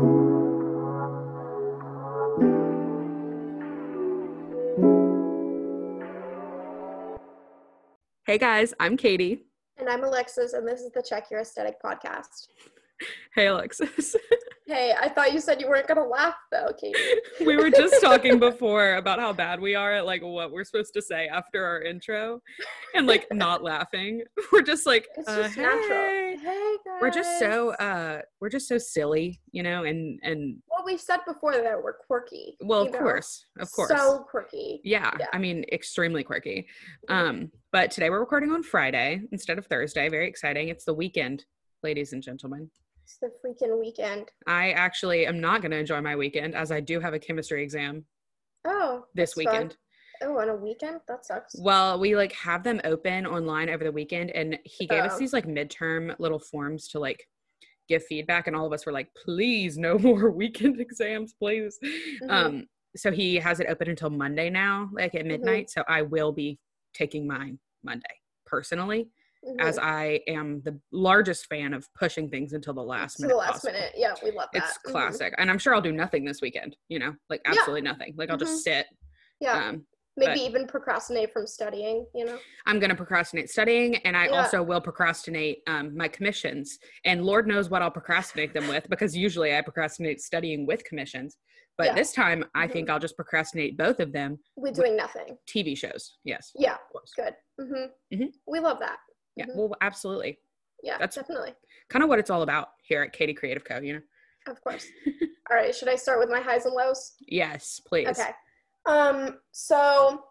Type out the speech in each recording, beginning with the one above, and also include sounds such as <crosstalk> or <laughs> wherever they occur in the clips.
Hey guys, I'm Katie. And I'm Alexis, and this is the Check Your Aesthetic podcast. <laughs> Hey Alexis. <laughs> Hey, I thought you said you weren't gonna laugh though, Katie. <laughs> we were just talking before about how bad we are at like what we're supposed to say after our intro and like not laughing. We're just like It's uh, just natural. hey. Hey guys. We're just so uh we're just so silly, you know, and and well, we've said before that we're quirky. well, of know? course. Of course. So quirky. yeah, yeah. I mean extremely quirky. Um but today we're recording on Friday instead of Thursday. Very exciting. It's the weekend, ladies and gentlemen. It's the freaking weekend. I actually am not going to enjoy my weekend as I do have a chemistry exam Oh. this that's fun. weekend. Oh, on a weekend? That sucks. Well, we like have them open online over the weekend, and he gave us Oh. these like midterm little forms to like give feedback, and all of us were like, "Please, no <laughs> more weekend exams, please." Mhm. Um, so he has it open until Monday now, like Mm-hmm. at midnight. So I will be taking mine Monday personally, as Mhm. I am the largest fan of pushing things until the last to minute. the last possible. minute. Yeah, we love that. It's Mhm. classic, and I'm sure I'll do nothing this weekend. You know, like Yeah. absolutely nothing. Like I'll Mhm. just sit. Yeah. Um, Maybe even procrastinate from studying, you know? I'm going to procrastinate studying, and I Yeah. also will procrastinate um, my commissions. And Lord knows what I'll procrastinate them with, because usually I procrastinate studying with commissions. But Yeah. this time, I think I'll just procrastinate both of them. We're doing nothing. TV shows, yes, Yeah, good. hmm Mhm. We love that. Yeah, Mhm. well, absolutely. Yeah, That's- definitely. Kind of what it's all about here at Katie Creative Co. You know? Of course. <laughs> All right, should I start with my highs and lows? Yes, please. Okay. Um, so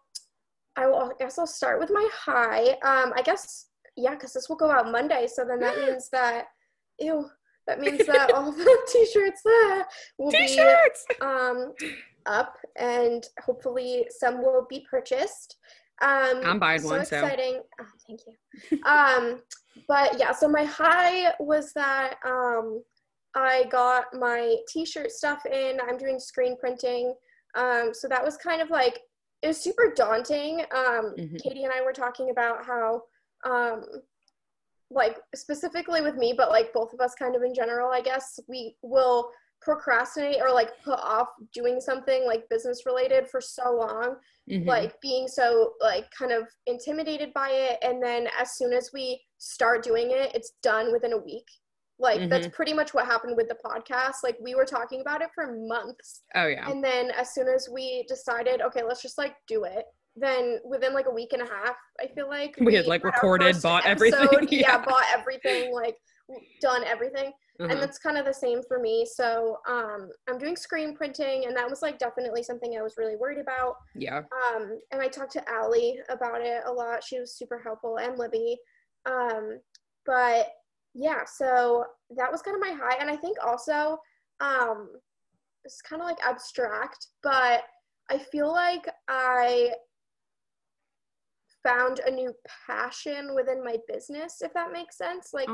I will I guess I'll start with my high. Um, I guess yeah, because this will go out Monday, so then that means that ew, that <laughs> means that all the <laughs> t-shirts there will T-shirts. be um up and hopefully some will be purchased. Um I'm buying so one, so- exciting. Oh, thank you. um <laughs> but yeah, so my high was that um I got my t-shirt stuff in. I'm doing screen printing. Um, so that was kind of like it was super daunting. Um, Mhm. Katie and I were talking about how, um, like specifically with me, but like both of us, kind of in general, I guess we will procrastinate or like put off doing something like business related for so long, Mhm. like being so like kind of intimidated by it, and then as soon as we start doing it, it's done within a week. Like that's pretty much what happened with the podcast. Like we were talking about it for months. oh yeah. And then as soon as we decided, okay, let's just like do it, then within like a week and a half, I feel like We had, like, recorded, bought everything, <laughs> yeah. Yeah. bought everything, like done everything. Uh-huh. And that's kind of the same for me. So um, I'm doing screen printing, and that was like definitely something I was really worried about. yeah. Um, and I talked to Allie about it a lot. She was super helpful, and Libby. Um, but yeah, so that was kind of my high. And I think also, um, it's kind of like abstract, but I feel like I found a new passion within my business, if that makes sense. Like.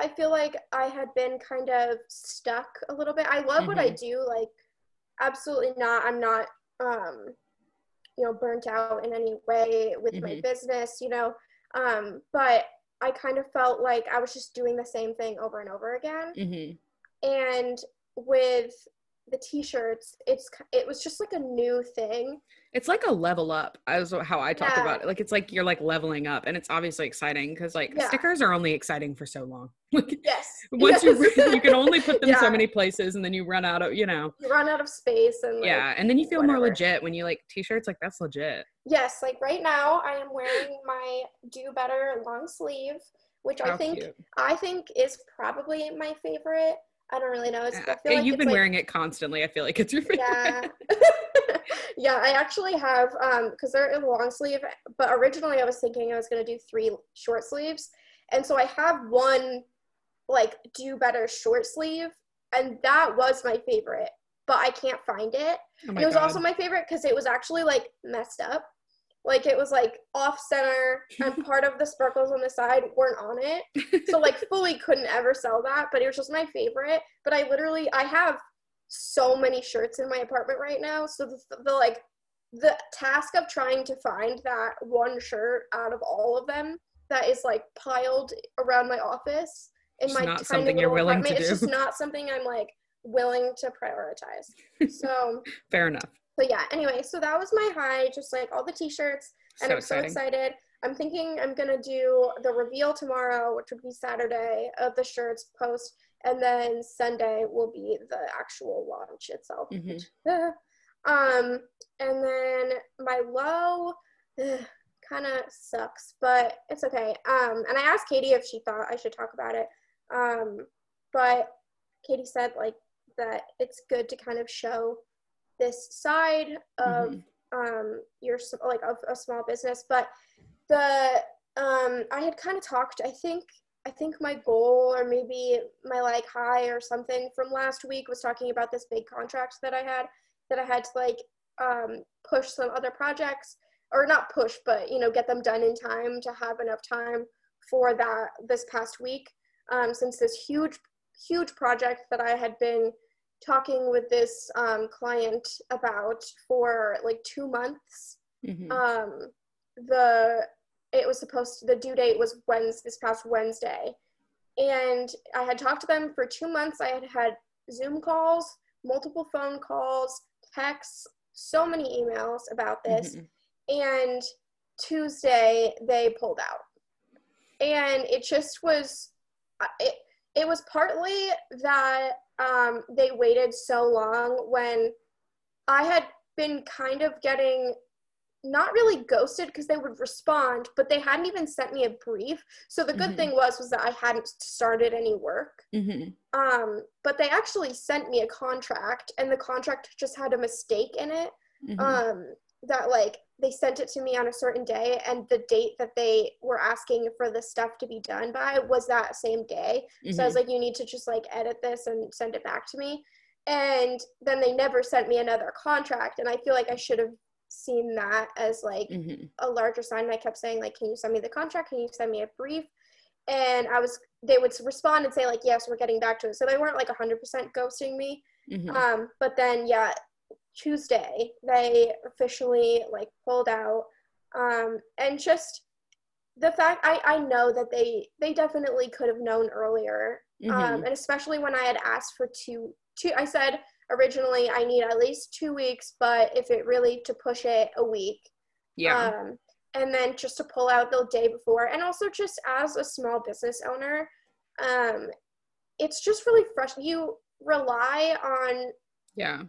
I feel like I had been kind of stuck a little bit. I love what I do, like absolutely not. I'm not um you know burnt out in any way with my Mhm. business, you know. Um but I kind of felt like I was just doing the same thing over and over again. Mhm. And with the t-shirts, it's it was just like a new thing. It's like a level up, as how I talk Yeah. about it. Like it's like you're like leveling up, and it's obviously exciting because like Yeah. stickers are only exciting for so long. <laughs> Like Yes. once you Yes. you can only put them so many places, and then you run out of you know. You run out of space and like, yeah, and then you feel more legit when you like t-shirts. Like that's legit. Yes, like right now I am wearing my Do Better long sleeve, which I think cute. I think is probably my favorite. I don't really know. It's, I Uh, feel like you've been like- wearing it constantly. I feel like it's your favorite. Yeah. <laughs> yeah, I actually have um because they're a long sleeve, but originally I was thinking I was gonna do three short sleeves. And so I have one like do better short sleeve, and that was my favorite, but I can't find it. Oh And it was God. also my favorite because it was actually like messed up. Like it was like off center and <laughs> part of the sparkles on the side weren't on it. So like <laughs> fully couldn't ever sell that, but it was just my favorite. But I literally I have so many shirts in my apartment right now. So the, the like the task of trying to find that one shirt out of all of them that is like piled around my office in It's my not something you're willing to apartment, It's just not something I'm like willing to prioritize. <laughs> So Fair enough. So yeah, anyway, so that was my high, just like all the t-shirts. And So I'm exciting. so excited. I'm thinking I'm gonna do the reveal tomorrow, which would be Saturday of the shirts post, and then Sunday will be the actual launch itself. Mhm. <sighs> um, and then my low kind of sucks, but it's okay. Um, and I asked Katie if she thought I should talk about it. Um, but Katie said like that it's good to kind of show this side of Mhm. um your like of a small business but the um i had kind of talked i think i think my goal or maybe my like high or something from last week was talking about this big contract that i had that i had to like um push some other projects or not push but you know get them done in time to have enough time for that this past week um since this huge huge project that i had been talking with this um, client about for like two months. Mhm. Um, the it was supposed to, the due date was Wednesday this past Wednesday, and I had talked to them for two months. I had had Zoom calls, multiple phone calls, texts, so many emails about this, Mhm. and Tuesday they pulled out, and it just was uh, it. It was partly that um, they waited so long when I had been kind of getting not really ghosted because they would respond, but they hadn't even sent me a brief. So the good Mhm. thing was was that I hadn't started any work. Mhm. Um, but they actually sent me a contract, and the contract just had a mistake in it. Mhm. Um, that like they sent it to me on a certain day, and the date that they were asking for the stuff to be done by was that same day. So I was Mhm. like, you need to just like edit this and send it back to me. And then they never sent me another contract. And I feel like I should have seen that as like Mhm. a larger sign. And I kept saying, like, can you send me the contract? Can you send me a brief? And I was, they would respond and say, like, yes, we're getting back to it. So they weren't like 100% ghosting me. Mhm. Um, but then, yeah, Tuesday, they officially like pulled out. Um, and just the fact I, I know that they they definitely could have known earlier um, Mhm. and especially when I had asked for two two I said originally I need at least two weeks but if it really to push it a week yeah. um, and then just to pull out the day before and also just as a small business owner um, it's just really fresh you rely on yeah.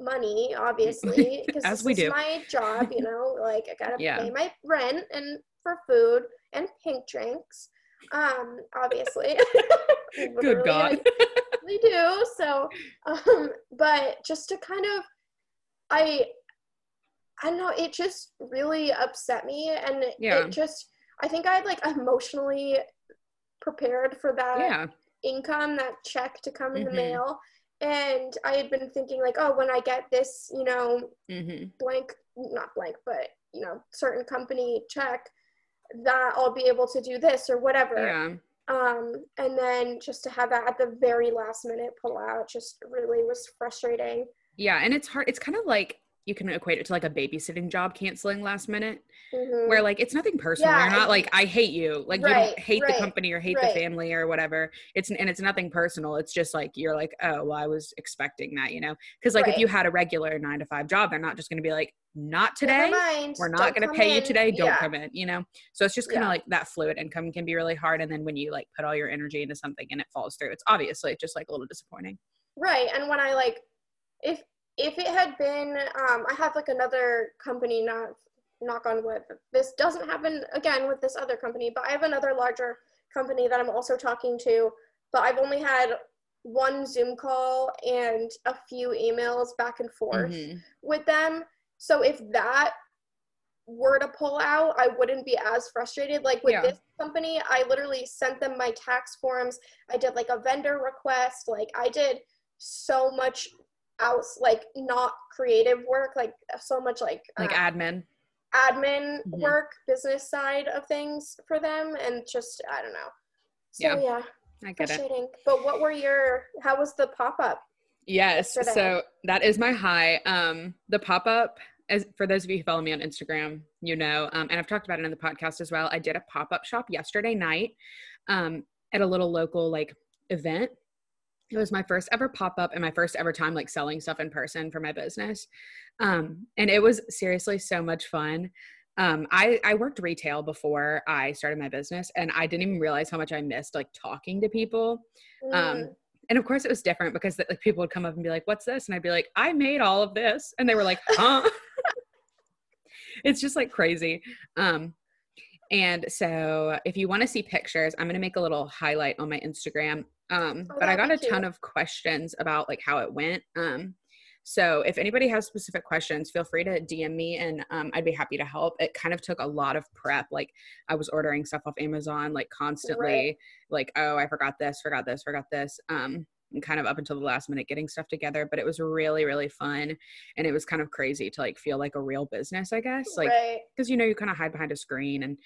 Money obviously <laughs> because As this we is do. my job you know <laughs> like i gotta Yeah. pay my rent and for food and pink drinks um obviously <laughs> Good God. We do so um but just to kind of i i don't know it just really upset me and it- Yeah. it just i think i like emotionally prepared for that yeah. income, that check to come in the Mhm. mail. And I had been thinking like, oh, when I get this, you know, Mhm. blank, not blank, but you know, certain company check, that I'll be able to do this or whatever. Yeah. Um, and then just to have that at the very last minute pull out just really was frustrating. Yeah. And it's hard. It's kind of like you can equate it to like a babysitting job canceling last minute, Mhm. where like it's nothing personal. Yeah, You're not like I hate you. Like you don't hate right, the company or hate right. the family or whatever. It's and it's nothing personal. It's just like you're like, oh, well, I was expecting that, you know? Because like if you had a regular nine to five job, they're not just going to be like, not today. We're don't going to pay you today. Don't Yeah. come in. You know. So it's just kind of Yeah. like that fluid income can be really hard, and then when you like put all your energy into something and it falls through, it's obviously just like a little disappointing. Right. And when I like if if it had been um I have like another company not knock on wood. This doesn't happen again with this other company, but I have another larger company that I'm also talking to, but I've only had one Zoom call and a few emails back and forth Mhm. with them. So if that were to pull out, I wouldn't be as frustrated. Like with Yeah. this company, I literally sent them my tax forms. I did like a vendor request. Like I did so much else, like not creative work, like so much like Like uh, admin. admin Mhm. work, business side of things for them, and just I don't know. So Yeah. yeah, I get it. But what were your? How was the pop up? Yes. yesterday. So that is my high. Um, the pop up, as for those of you who follow me on Instagram, you know, um, and I've talked about it in the podcast as well. I did a pop up shop yesterday night um, at a little local like event. It was my first ever pop-up and my first ever time like selling stuff in person for my business. Um, and it was seriously so much fun. Um, I, I worked retail before i started my business and i didn't even realize how much i missed like talking to people. Um, Mm. and of course it was different because like people would come up and be like what's this? And i'd be like i made all of this. And they were like huh? <laughs> It's just like crazy. Um and so if you want to see pictures i'm going to make a little highlight on my instagram um Oh, but i got a ton cute. of questions about like how it went um so if anybody has specific questions feel free to dm me and um, i'd be happy to help it kind of took a lot of prep like i was ordering stuff off amazon like constantly Right. like oh i forgot this forgot this forgot this um and kind of up until the last minute getting stuff together but it was really really fun and it was kind of crazy to like feel like a real business i guess like right, because you know you kind of hide behind a screen and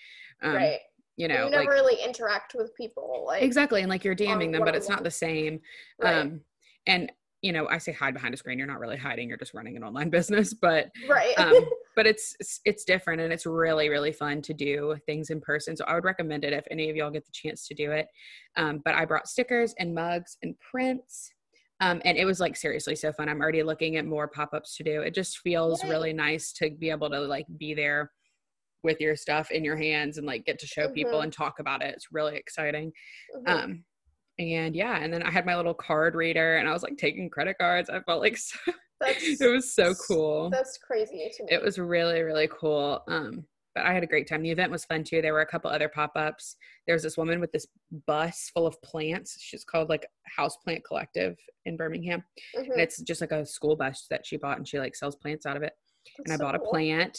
um right. you And know you never like really interact with people. Like exactly and like you're DMing them but it's not the same Right. um and you know i say hide behind a screen you're not really hiding you're just running an online <laughs> business but right. um but it's it's- it's different and it's really really fun to do things in person so i would recommend it if any of y'all get the chance to do it um but i brought stickers and mugs and prints um, and it was like seriously so fun. I'm already looking at more pop-ups to do. It just feels Yay. really nice to be able to like be there with your stuff in your hands and like get to show people Mhm. and talk about it. It's really exciting. Mhm. Um, and yeah, and then I had my little card reader and I was like taking credit cards. I felt like <laughs> so, that's <laughs> it was so cool. That's crazy to me. It was really, really cool. Um, but I had a great time. The event was fun too. There were a couple other pop-ups. There was this woman with this bus full of plants. She's called like House Plant Collective in Birmingham. Mhm. And it's just like a school bus that she bought and she like sells plants out of it. and I so bought a cool. plant.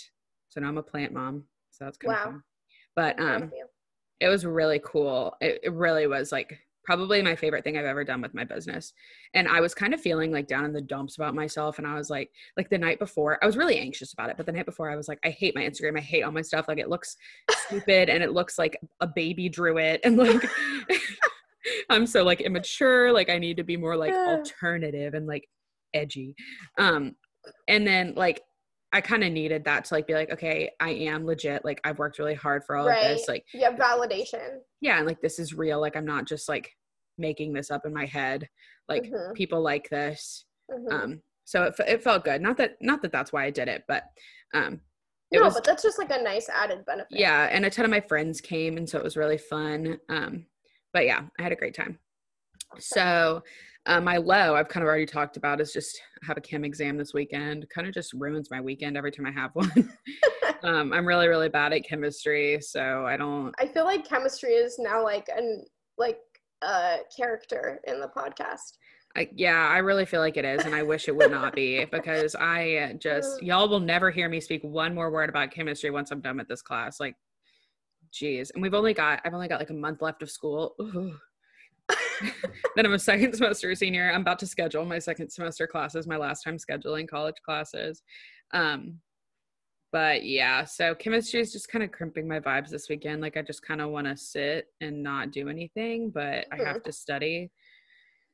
So now I'm a plant mom. So that's kind Wow. of fun. But um it was really cool. It, it really was like probably my favorite thing I've ever done with my business. And I was kind of feeling like down in the dumps about myself. And I was like, like the night before, I was really anxious about it. But the night before, I was like, I hate my Instagram. I hate all my stuff. Like it looks stupid and it looks like a baby drew it. And like, <laughs> I'm so like immature. Like I need to be more like alternative and like edgy. Um, and then like I kind of needed that to like be like, okay, I am legit. Like I've worked really hard for all of this. Right. Like Yeah, validation. yeah and like this is real like i'm not just like making this up in my head like Mhm. people like this Mhm. um so it, it felt good not that not that that's why i did it but um it no, was but that's just like a nice added benefit. yeah and a ton of my friends came and so it was really fun um but yeah i had a great time so uh, my low i've kind of already talked about is just I have a chem exam this weekend kind of just ruins my weekend every time i have <laughs> one <laughs> um i'm really really bad at chemistry so i don't I feel like chemistry is now like an like a character in the podcast. I, yeah, I really feel like it is, and I wish it would not be <laughs> because I uh, just y'all will never hear me speak one more word about chemistry once I'm done with this class. Like, geez, and we've only got I've only got like a month left of school. Ooh. Then I'm a second semester senior. I'm about to schedule my second semester classes. My last time scheduling college classes. Um, but yeah, so chemistry is just kind of crimping my vibes this weekend. Like I just kind of want to sit and not do anything, but I have to study.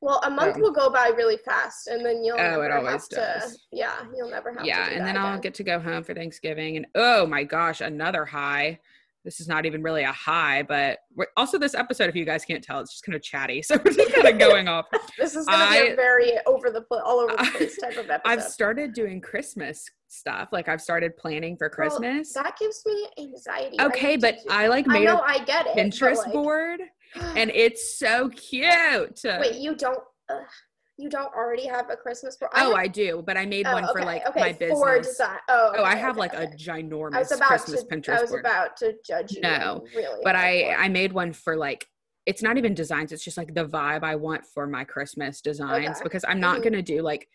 Well, a month Um, will go by really fast, and then you'll Oh, never it always have to. does. Yeah, you'll never have yeah to. and then i'll get to go home for thanksgiving and oh my gosh another high this is not even really a high but we're, also this episode if you guys can't tell it's just kind of chatty so <laughs> we're just kind of going off <laughs> This is gonna be I- a very over the pla- all over the <laughs> I- type of episode. i've started doing christmas stuff like i've started planning for Well, christmas that gives me anxiety. Okay but i like I made know a I get it. pinterest like- board <gasps> and it's so cute Wait, you don't. Ugh, you don't already have a Christmas board? oh have- i do but i made oh, one for okay, like okay, my For business design. Oh, oh i have okay, like okay. a ginormous I christmas to. pinterest I was board about to judge you. No, really. but I for. I made one for like it's not even designs. It's just like the vibe I want for my Christmas designs Okay. because I'm not Mhm. gonna do like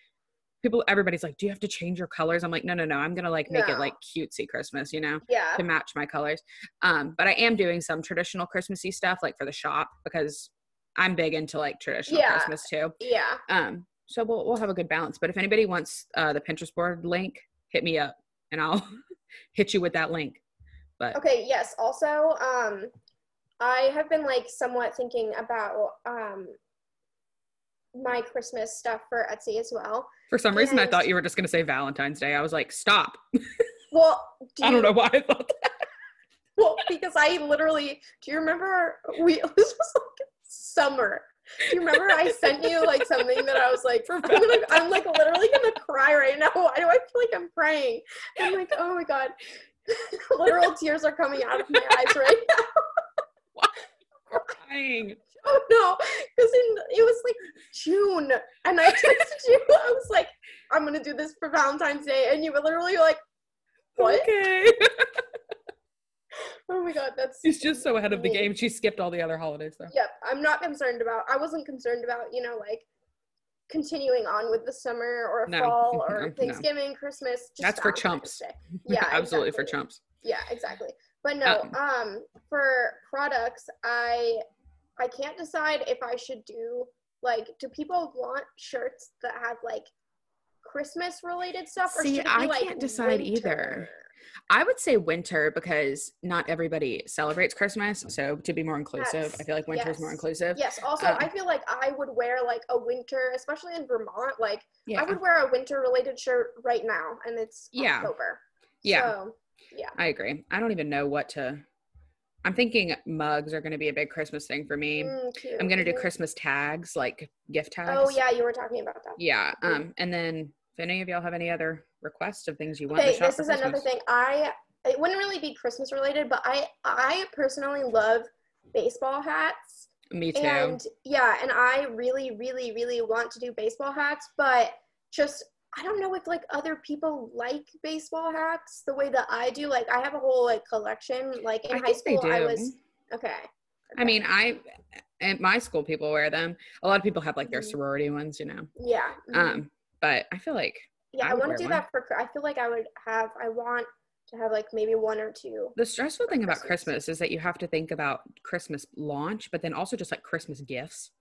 people. Everybody's like, do you have to change your colors? I'm like, no, no, no. I'm gonna like make it like cutesy Christmas, you know, yeah. to match my colors. Um, but I am doing some traditional Christmassy stuff like for the shop because I'm big into like traditional Yeah. Christmas too. Yeah. Um, so we'll we'll have a good balance. But if anybody wants uh, the Pinterest board link, hit me up and I'll <laughs> hit you with that link. But Okay, yes. Also, um I have been like somewhat thinking about um my Christmas stuff for Etsy as well. For some reason, I thought you were just going to say Valentine's Day. I was like, stop. <laughs> Well, do I don't know why I thought that. <laughs> Well, because I literally do you remember we this was like summer Do you remember I sent you like something that I was like, For <laughs> I'm, gonna, I'm like literally gonna cry right now. Why do I feel like I'm praying? I'm like, oh my god, <laughs> literal tears are coming out of my eyes right now. Crying. <laughs> Oh no, because it was like June, and I texted you. I was like, I'm gonna do this for Valentine's Day, and you were literally like, what? Okay. Oh my god, that's She's just so ahead of the game. She skipped all the other holidays though. Yep, I'm not concerned about. I wasn't concerned about you know like continuing on with the summer or No, fall <laughs> or no. Thanksgiving, Christmas. Just That's for chumps. <laughs> Yeah, absolutely for exactly. chumps. Yeah, exactly. But no, Um, um, for products, I I can't decide if I should do like. Do people want shirts that have like Christmas related stuff? See, should it be, I like, can't decide either. I would say winter because not everybody celebrates Christmas. So to be more inclusive, Yes, I feel like winter is more inclusive. Yes. Also, Um, I feel like I would wear like a winter, especially in Vermont. Like Yeah. I would wear a winter related shirt right now, and it's Yeah. October. Yeah. So, yeah. I agree. I don't even know what to. I'm thinking mugs are going to be a big Christmas thing for me. Mm. I'm going to do. Christmas tags, like gift tags. Oh yeah, you were talking about that. Yeah. Um, and then if any of y'all have any other requests of things you want Okay, to shop this is another thing. I it wouldn't really be Christmas related, but I I personally love baseball hats. Me too. And yeah, and I really, really, really want to do baseball hats, but just I don't know if like other people like baseball hats the way that I do. Like I have a whole like collection. Like in I high school, I was okay. I mean, I at my school people wear them. A lot of people have like their Mhm. sorority ones, you know. Yeah. mhm. Um, but I feel like yeah, I I, want to do one. that for. I feel like I would have. I want to have like maybe one or two. the stressful thing about Christmas. Christmas is that you have to think about Christmas launch, but then also just like Christmas gifts.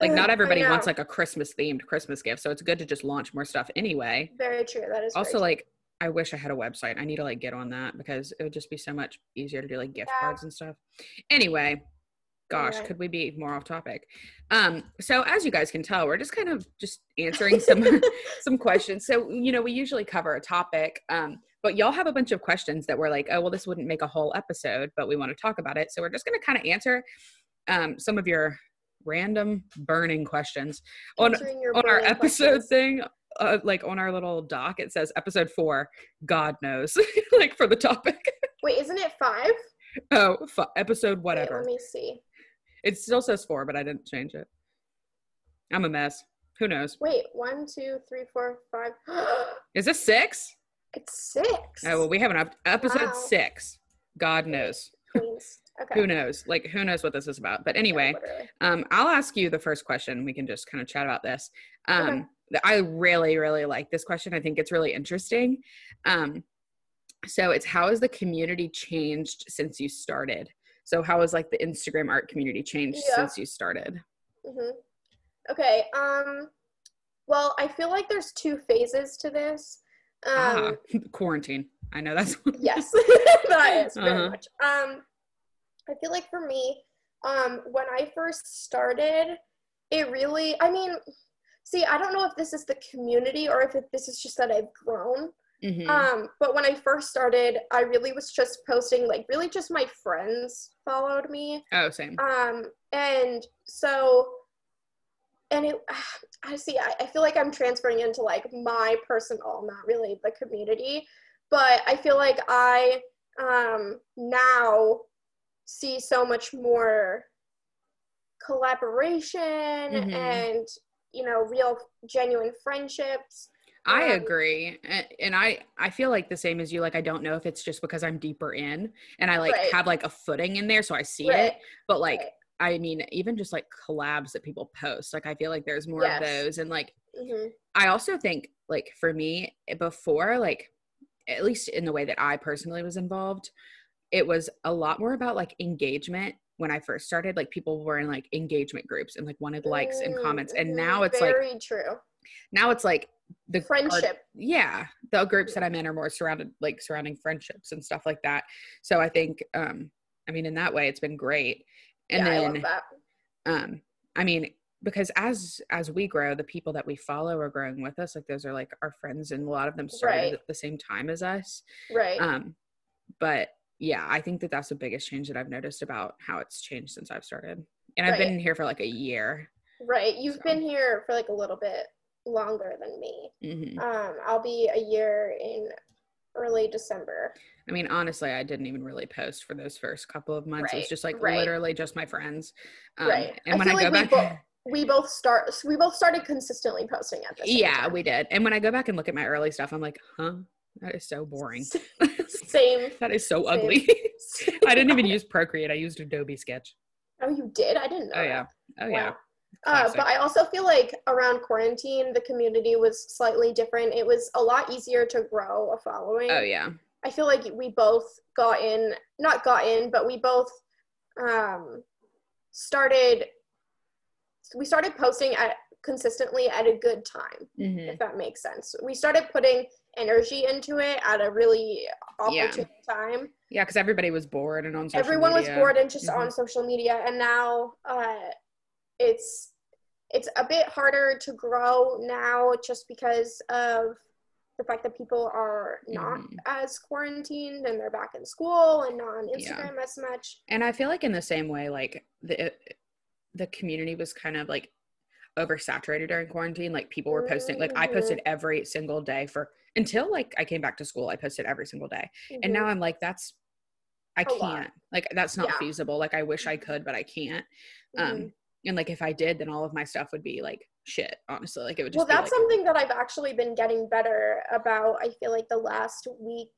Like not everybody wants like a Christmas themed Christmas gift, so it's good to just launch more stuff anyway. Very true. That is Also, like I wish I had a website. I need to like get on that because it would just be so much easier to do like gift Yeah. cards and stuff. Anyway, gosh, Anyway. could we be more off topic? Um, so as you guys can tell, we're just kind of just answering some <laughs> some questions. So you know, we usually cover a topic, um, but y'all have a bunch of questions that we're like, oh well, this wouldn't make a whole episode, but we want to talk about it. So we're just going to kind of answer um, some of your random burning questions on Answering on our episode questions. thing. Uh, like on our little doc, it says episode four. God knows, <laughs> like for the topic. Wait, isn't it five? Oh, fu- episode Wait, whatever. let me see. It still says four, but I didn't change it. I'm a mess. Who knows? Wait, one, two, three, four, five. <gasps> Is this six? it's six. Oh, well, we have an up- episode Wow. six. God knows. Okay. Who knows? Like, who knows what this is about? But anyway, literally. um, I'll ask you the first question. We can just kind of chat about this. Um, Okay. I really, really like this question. I think it's really interesting. Um, so it's how has the community changed since you started? So how has like the Instagram art community changed Yeah. since you started? hmm Okay. Um. Well, I feel like there's two phases to this. Um. ah, <laughs> quarantine. I know that's one. Yes, <laughs> that is very Uh-huh. much. Um, I feel like for me, um, when I first started, it really. I mean, see, I don't know if this is the community or if it, this is just that I've grown. Mhm. Um, but when I first started, I really was just posting like really just my friends followed me. oh, same. Um, and so, and it, <sighs> I see, I, I feel like I'm transferring into like my personal, not really the community, but I feel like I um, now see so much more collaboration Mhm. and, you know, real, genuine friendships. I agree. And, I I feel like the same as you like I don't know if it's just because I'm deeper in and I like Right. have like a footing in there so I see Right. it. But like Right. I mean even just like collabs that people post like I feel like there's more Yes. of those and like hmm I also think like for me eh, before like at least in the way that I personally was involved it was a lot more about like engagement when I first started like people were in like engagement groups and like wanted likes and comments and now it's like very true. now it's like the art- Friendship. yeah the groups that i'm in are more surrounded like surrounding friendships and stuff like that so i think um i mean in that way it's been great and yeah, I then love that. um i mean because as as we grow the people that we follow are growing with us like those are like our friends and a lot of them started Right. at the same time as us Right. um but yeah i think that that's the biggest change that i've noticed about how it's changed since i've started and i've been here for like a year Right. You've So. been here for like a little bit longer than me. hmm Um, I'll be a year in early December. I mean, honestly, I didn't even really post for those first couple of months. It was just like right. literally just my friends. Um, Right. And I when I, go like back, we both we both start we both started consistently posting at this. yeah, we did. And when I go back and look at my early stuff, I'm like, huh, that is so boring. <laughs> Same. that is so Same. ugly. <laughs> I didn't even use Procreate. I used Adobe Sketch. Oh, you did? I didn't know. Oh yeah. that. Oh yeah. Uh, but I also feel like around quarantine, the community was slightly different. It was a lot easier to grow a following. Oh yeah. I feel like we both got in, not got in, but we both um, started. We started posting at consistently at a good time, hmm if that makes sense. We started putting energy into it at a really opportune time. Yeah, because everybody was bored and on social Everyone was bored and just Mhm. on social media, and now uh, it's it's a bit harder to grow now just because of the fact that people are not Mhm. as quarantined and they're back in school and not on Yeah. Instagram as much. And I feel like in the same way, like the the community was kind of like oversaturated during quarantine. Like people were posting, like I Mhm. posted every single day for until like I came back to school. I posted every single day, and now I'm like, that's I A can't. Like that's not Yeah. feasible. Like I wish I could, but I can't. Um, Mhm. And like if I did, then all of my stuff would be like shit. Honestly, like it would just well, that's like, something that I've actually been getting better about. I feel like the last week,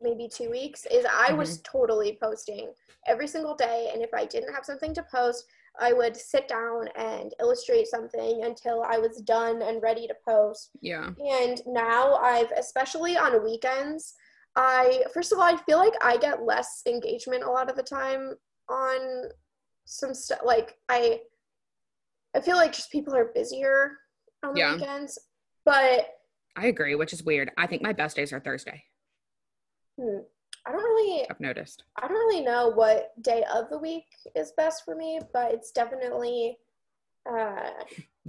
maybe two weeks, is I was Mm-hmm. totally posting every single day. And if I didn't have something to post, I would sit down and illustrate something until I was done and ready to post. yeah, And now I've, especially on weekends, I, first of all, I feel like I get less engagement a lot of the time on some stuff. Like, I, I feel like just people are busier on the Yeah. weekends. But I agree, which is weird. I think my best days are Thursday. hmm, I don't really, I've noticed. I don't really know what day of the week is best for me, but it's definitely uh,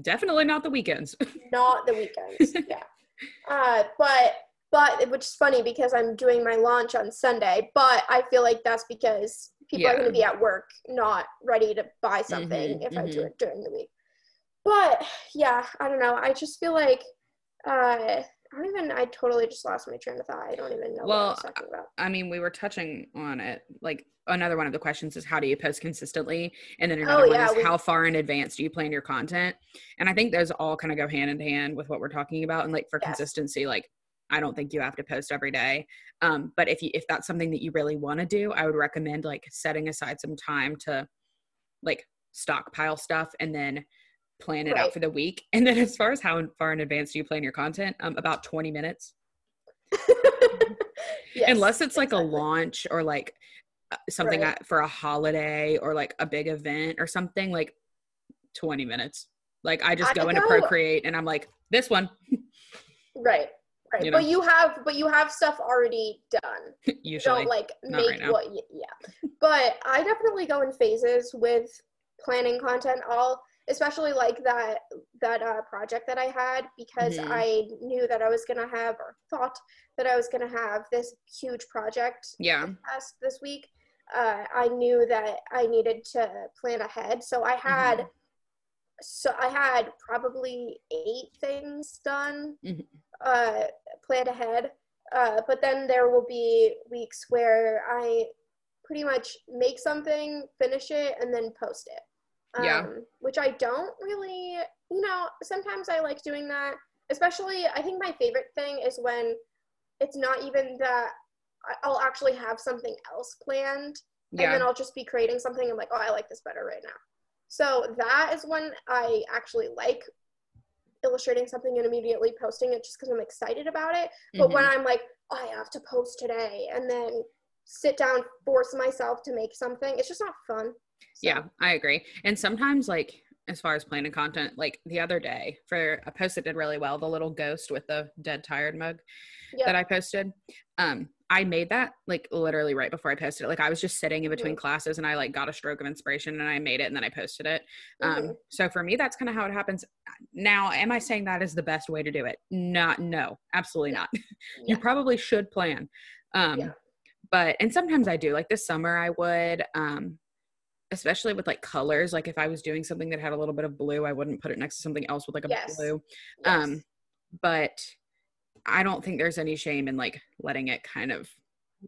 Definitely not the weekends. <laughs> not the weekends. yeah. <laughs> Uh, but but which is funny because I'm doing my launch on Sunday, but I feel like that's because people are going to be at work, not ready to buy something Mhm, if I do mhm. it during the week. But yeah, I don't know. I just feel like uh, I don't even. I totally just lost my train of thought. I don't even know what I Well, was talking about. I mean, we were touching on it. Like another one of the questions is how do you post consistently? And then another one Oh, yeah, is we- how far in advance do you plan your content? And I think those all kind of go hand in hand with what we're talking about. And like for Yes. consistency, like I don't think you have to post every day. Um, but if you if that's something that you really want to do, I would recommend like setting aside some time to like stockpile stuff and then plan it out for the week. <laughs> And then as far as how far in advance do you plan your content? Um, about 20 minutes <laughs> Yes, unless it's like a launch or like uh, something Right. at, for a holiday or like a big event or something like 20 minutes like i just I go into procreate and i'm like this one <laughs> Right. Right. You but you have but you have stuff already done. You <laughs> usually don't like Not make right what yeah. But I definitely go in phases with planning content all especially like that that uh, project that I had because Mhm. I knew that I was gonna have or thought that I was gonna have this huge project yeah past this week. Uh, I knew that I needed to plan ahead, so I had Mhm. so I had probably eight things done, Mhm. Uh, planned ahead. Uh, but then there will be weeks where I pretty much make something, finish it, and then post it. Um, Yeah. Which I don't really, you know, sometimes I like doing that. Especially, I think my favorite thing is when it's not even that I'll actually have something else planned and then I'll just be creating something. I'm like, oh, I like this better right now. So that is when I actually like illustrating something and immediately posting it just because I'm excited about it. But when Mhm. I'm like, oh, I have to post today, and then sit down, force myself to make something, it's just not fun. So, yeah i agree and sometimes like as far as planning content like the other day for a post that did really well the little ghost with the dead tired mug yeah, that I posted. Um, I made that like literally right before I posted it. Like I was just sitting in between classes and I like got a stroke of inspiration and I made it and then I posted it. Um, Mhm. so for me, that's kind of how it happens. Now, am I saying that is the best way to do it? Not, no, absolutely Yeah. not. <laughs> Yeah. you probably should plan. Um, Yeah. but, and sometimes I do like this summer I would, um, especially with like colors. Like if I was doing something that had a little bit of blue, I wouldn't put it next to something else with like a Yes. blue. Yes. Um, but I don't think there's any shame in like letting it kind of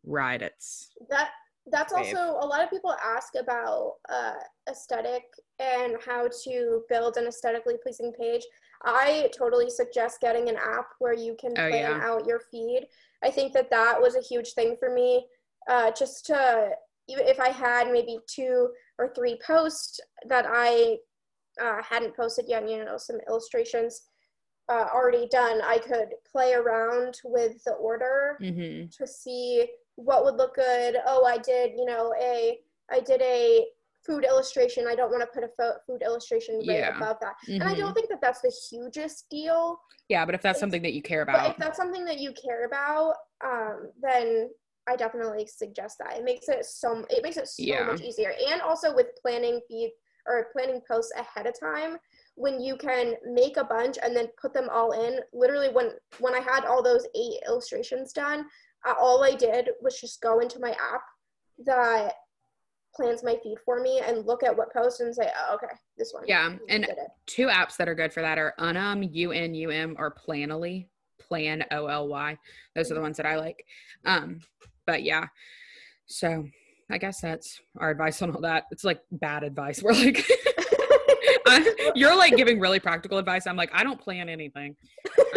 ride its. that that's Wave. also a lot of people ask about uh, aesthetic and how to build an aesthetically pleasing page i totally suggest getting an app where you can Oh, plan yeah. out your feed i think that that was a huge thing for me uh, just to even if i had maybe two or three posts that i uh, hadn't posted yet you know some illustrations uh, already done i could play around with the order hmm to see what would look good. Oh, I did, you know, a I did a food illustration. I don't want to put a fo- food illustration right Yeah. above that. And I don't think that that's the hugest deal. Yeah, but if that's It's- something that you care about, if that's something that you care about, um, then I definitely suggest that. It makes it so it makes it so Yeah. much easier. And also with planning feed or planning posts ahead of time, when you can make a bunch and then put them all in. Literally, when when I had all those eight illustrations done, uh, all I did was just go into my app that plans my feed for me and look at what post and say, oh, okay, this one. Yeah, and two apps that are good for that are Unum, U N U M, or Planoly, Plan O L Y. Those are the ones that I like. Um, but yeah, so I guess that's our advice on all that. It's like bad advice. <laughs> We're like, <laughs> you're like giving really practical advice. I'm like, I don't plan anything.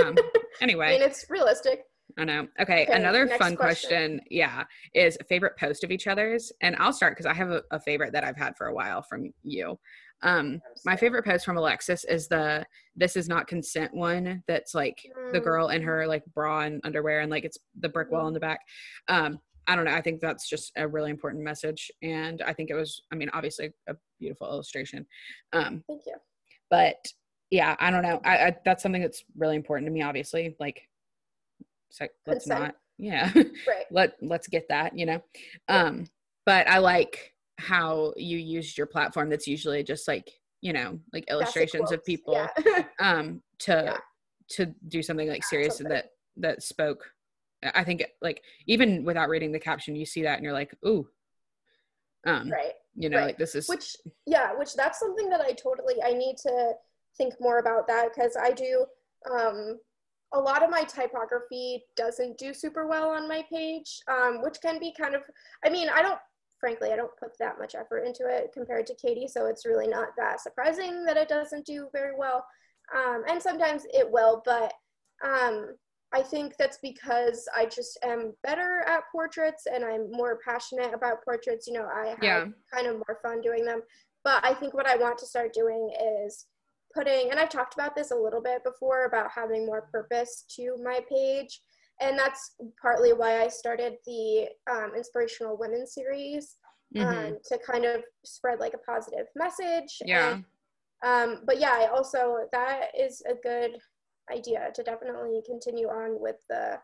Um, <laughs> I anyway, mean, it's realistic. I know. Okay, Okay, another fun question. question. yeah, is favorite post of each other's, and I'll start because I have a, a favorite that I've had for a while from you. Um, my favorite post from Alexis is the "This is not consent" one. That's like the Mm. girl in her like bra and underwear, and like it's the brick wall in the back. Um, I don't know. I think that's just a really important message, and I think it was. I mean, obviously a beautiful illustration. Um, Thank you. but yeah i don't know I, I that's something that's really important to me obviously like so let's Consent. not yeah <laughs> Right. let let's get that you know Yeah. um but i like how you used your platform that's usually just like you know like illustrations of people Yeah. <laughs> um to Yeah. to do something like serious something. that that spoke i think like even without reading the caption you see that and you're like ooh um right. you know right. like this is Which, yeah, which that's something that I totally, I need to think more about that because I do, um, a lot of my typography doesn't do super well on my page, um, which can be kind of, I mean, I don't, frankly, I don't put that much effort into it compared to Katie, so it's really not that surprising that it doesn't do very well. Um, and sometimes it will, but um, I think that's because I just am better at portraits and I'm more passionate about portraits. You know, I have Yeah. kind of more fun doing them. But I think what I want to start doing is putting, and I've talked about this a little bit before about having more purpose to my page. And that's partly why I started the um, Inspirational Women series Mhm. um, to kind of spread like a positive message. yeah And, um, but yeah, I also that is a good idea to definitely continue on with the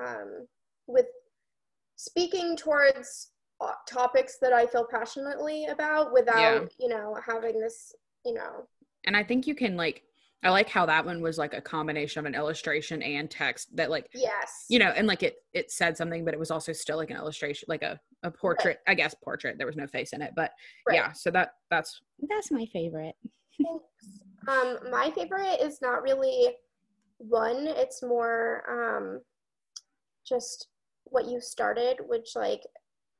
um, with speaking towards uh, topics that I feel passionately about without Yeah. you know having this you know. And i think you can like i like how that one was like a combination of an illustration and text that like yes. you know and like it it said something but it was also still like an illustration like a, a portrait i guess portrait. There was no face in it but Right. yeah so that that's that's my favorite. Um, my favorite is not really one. It's more um, just what you started, which like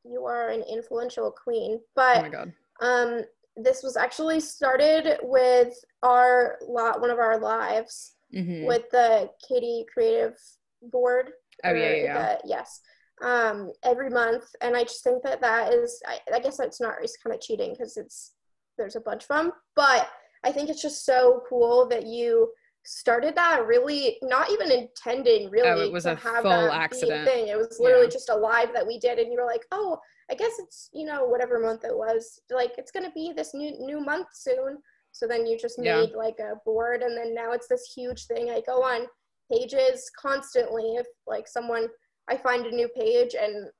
you are an influential queen. oh my But god um, this was actually started with our lot, one of our lives hmm with the Katie Creative Board. oh yeah yeah, yeah. the- yes. Um, every month, and I just think that that is. I, I guess that's not. It's kind of cheating because it's there's a bunch of them, but I think it's just so cool that you started that really not even intending really Oh, it was to a have full accident. thing. It was literally Yeah. just a live that we did, and you were like, oh, I guess it's you know whatever month it was. Like it's gonna be this new new month soon. So then you just Yeah. made like a board, and then now it's this huge thing. I go on pages constantly if like someone I find a new page and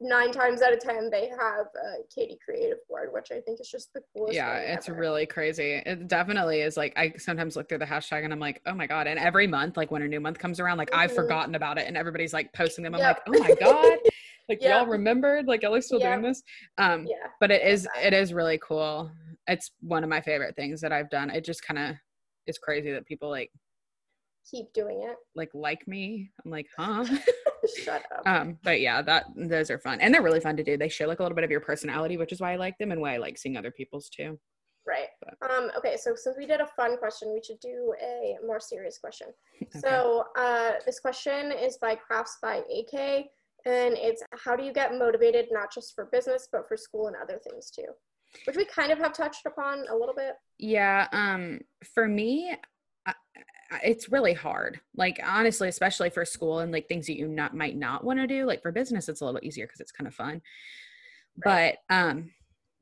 nine times out of ten they have a Katie Creative Board, which I think is just the coolest. yeah it's ever. really crazy it definitely is like i sometimes look through the hashtag and i'm like oh my god and every month like when a new month comes around like i've Mhm. forgotten about it and everybody's like posting them i'm Yep. like oh my god <laughs> like Yeah. y'all remembered like y'all are still Yeah. doing this um Yeah. but it is it is really cool it's one of my favorite things that i've done it just kind of is crazy that people like Keep doing it. like like me i'm like huh <laughs> Shut up. um but yeah that those are fun and they're really fun to do they show like a little bit of your personality which is why i like them and why i like seeing other people's too Right. Um, okay, so since we did a fun question, we should do a more serious question. <laughs> Okay. So uh, this question is by Crafts by AK, and it's how do you get motivated not just for business but for school and other things too, which we kind of have touched upon a little bit. Yeah, um for me it's really hard. Like honestly, especially for school and like things that you not might not want to do. Like for business it's a little easier cuz it's kind of fun. Right. But um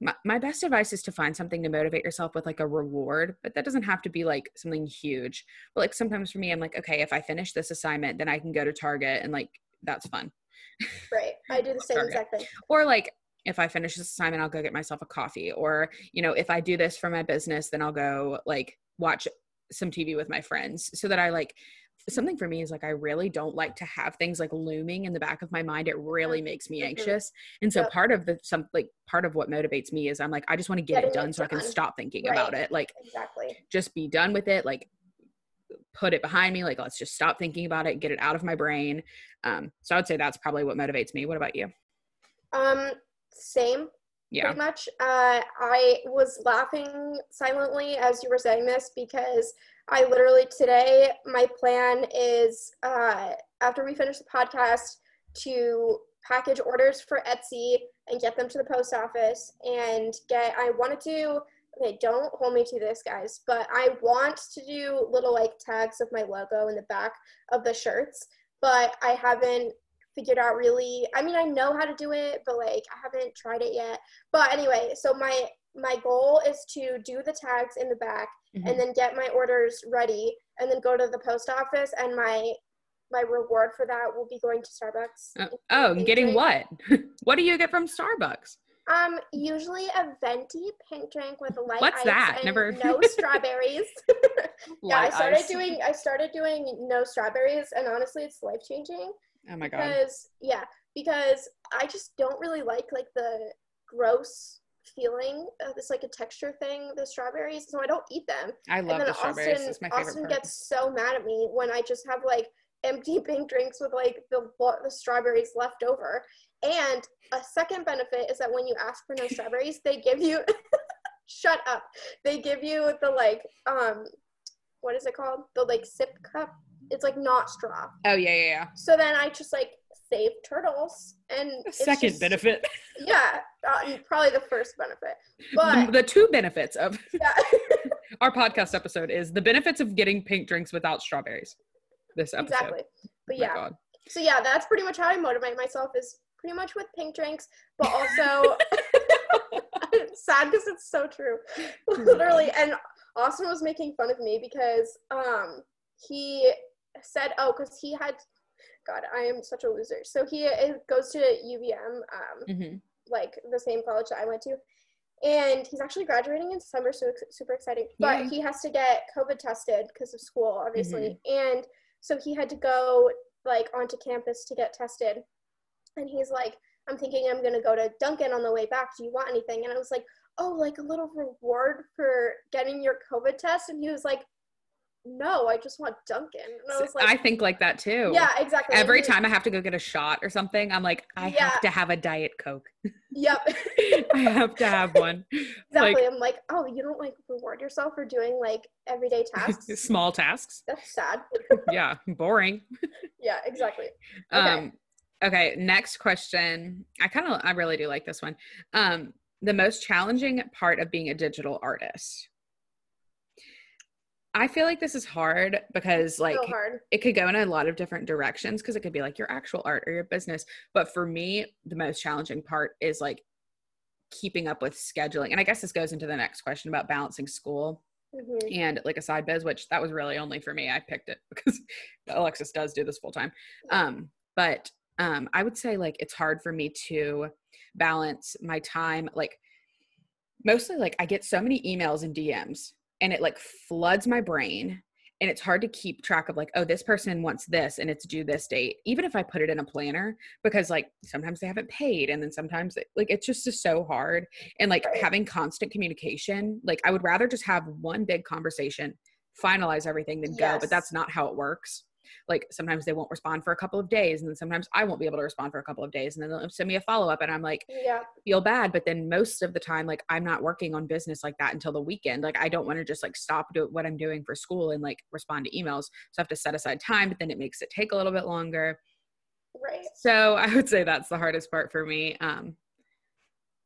my, my best advice is to find something to motivate yourself with like a reward, but that doesn't have to be like something huge. But like sometimes for me I'm like, okay, if I finish this assignment, then I can go to Target and like that's fun. <laughs> Right. I do the same Target. exact thing. or like if i finish this assignment i'll go get myself a coffee or you know if i do this for my business then i'll go like watch some tv with my friends so that i like something for me is like i really don't like to have things like looming in the back of my mind. It really makes me anxious. And so Yep. part of the some like part of what motivates me is i'm like i just want to get Getting it done so i can stop thinking Right. about it. Like Exactly. just be done with it. Like put it behind me. Like let's just stop thinking about it. Get it out of my brain. Um so i would say that's probably what motivates me. What about you? Um, same. Yeah pretty much. Uh, I was laughing silently as you were saying this because I literally today my plan is uh, after we finish the podcast to package orders for Etsy and get them to the post office and get. I wanted to. Okay, don't hold me to this, guys, but I want to do little like tags of my logo in the back of the shirts, but I haven't figured out really i mean i know how to do it but like i haven't tried it yet but anyway so my my goal is to do the tags in the back Mhm. and then get my orders ready and then go to the post office and my my reward for that will be going to starbucks Uh, oh, getting getting drink. what? <laughs> what do you get from Starbucks? um usually a venti pink drink with light What's ice that? Never- no <laughs> strawberries <laughs> yeah i started doing i started doing no strawberries and honestly it's life changing Oh my god. because yeah because i just don't really like like the gross feeling uh, it's like a texture thing the strawberries so i don't eat them I love and then the strawberries. austin It's my favorite austin part. gets so mad at me when i just have like empty <laughs> pink drinks with like the the strawberries left over and a second benefit is that when you ask for no <laughs> strawberries they give you <laughs> shut up they give you the like um what is it called the like sip cup it's like not straw oh yeah, yeah, yeah. so then I just like save turtles and it's Second just- benefit. <laughs> Yeah, uh, probably the first benefit. the, But the two benefits of <laughs> yeah, <laughs> our podcast episode is the benefits of getting pink drinks without strawberries. This episode. exactly. But Oh yeah, God. so yeah, that's pretty much how I motivate myself is pretty much with pink drinks, but also sad because it's so true, literally. And Austin was making fun of me because um he said, oh, because he had. God, I am such a loser. So he goes to UVM, um, Mhm. like the same college that I went to. And he's actually graduating in December, so it's super exciting. But Yay. he has to get COVID tested because of school, obviously. And so he had to go like onto campus to get tested. And he's like, I'm thinking I'm gonna go to Dunkin' on the way back. Do you want anything? And I was like, Oh, like a little reward for getting your COVID test. And he was like, No, I just want Dunkin'. And I was like, I think like that too. Yeah, exactly. Every he- time I have to go get a shot or something, I'm like, I Yeah. have to have a diet coke. Yep. <laughs> I have to have one. <laughs> Exactly. I'm like, oh, you don't like reward yourself for doing like everyday <laughs> tasks. Small tasks. That's sad. Yeah, boring. yeah, exactly. Okay. Um, okay, next question. I kind of, I really do like this one. Um, the most challenging part of being a digital artist. I feel like this is hard because, like, so hard. it could go in a lot of different directions because it could be like your actual art or your business. But for me, the most challenging part is like keeping up with scheduling. And I guess this goes into the next question about balancing school hmm and like a side biz, which that was really only for me. I picked it because <laughs> Alexis does do this full time. Um, but um, I would say like it's hard for me to balance my time. Like mostly like I get so many emails and DMs and it like floods my brain. and it's hard to keep track of like oh this person wants this and it's due this date even if i put it in a planner because like sometimes they haven't paid and then sometimes it, like it's just, just so hard and like Right. having constant communication like i would rather just have one big conversation finalize everything than go but that's not how it works like sometimes they won't respond for a couple of days and then sometimes i won't be able to respond for a couple of days and then they'll send me a follow-up and i'm like Yeah. feel bad but then most of the time like i'm not working on business like that until the weekend like i don't want to just like stop do what i'm doing for school and like respond to emails so i have to set aside time but then it makes it take a little bit longer Right. so i would say that's the hardest part for me um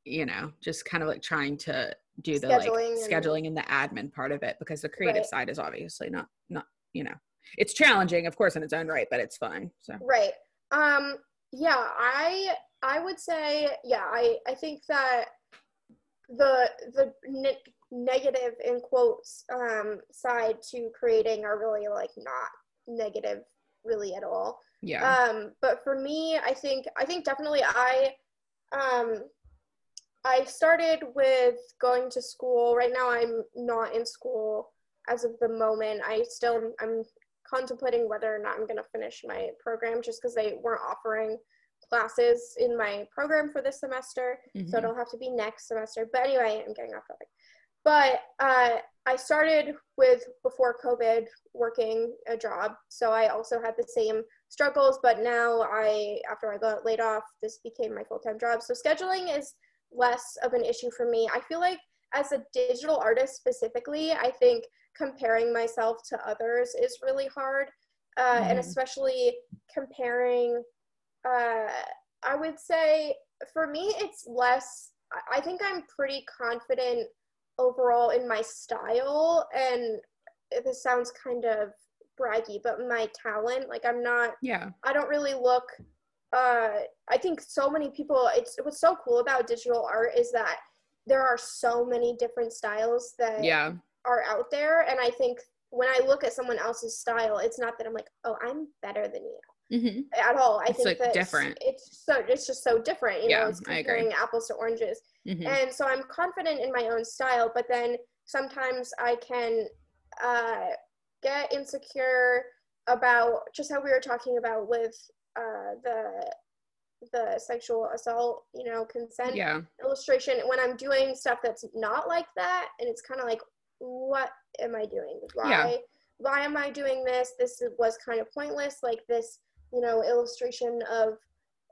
you know just kind of like trying to do the like Scheduling and- scheduling and the admin part of it because the creative Right. side is obviously not not you know it's challenging of course in its own right but it's fun so Right. Um yeah, I I would say yeah, I I think that the the ne- negative in quotes um side to creating are really like not negative really at all. yeah Um but for me, I think I think definitely I um I started with going to school. Right now I'm not in school as of the moment. I still I'm contemplating whether or not I'm going to finish my program just because they weren't offering classes in my program for this semester. So Mhm. it'll have to be next semester. But anyway, I'm getting off topic. But uh, I started with before COVID working a job, so I also had the same struggles. But now I, after I got laid off, this became my full time job. So scheduling is less of an issue for me. I feel like as a digital artist specifically, I think comparing myself to others is really hard, uh, and Mhm. especially comparing. Uh, I would say for me, it's less. I- I think I'm pretty confident overall in my style, and this sounds kind of braggy, but my talent. Like I'm not yeah I don't really look. Uh, I think so many people. It's what's so cool about digital art is that there are so many different styles that yeah are out there, and I think when I look at someone else's style, it's not that I'm like, oh, I'm better than you hmm at all. I It's, think like, that different. It's so it's just so different. You Yeah, know, it's comparing apples to oranges. hmm And so I'm confident in my own style, but then sometimes I can uh, get insecure about just how we were talking about with uh, the the sexual assault, you know, consent yeah illustration. When I'm doing stuff that's not like that, and it's kind of like, what am I doing? Why? Yeah. Why am I doing this? This was kind of pointless. Like this, you know, illustration of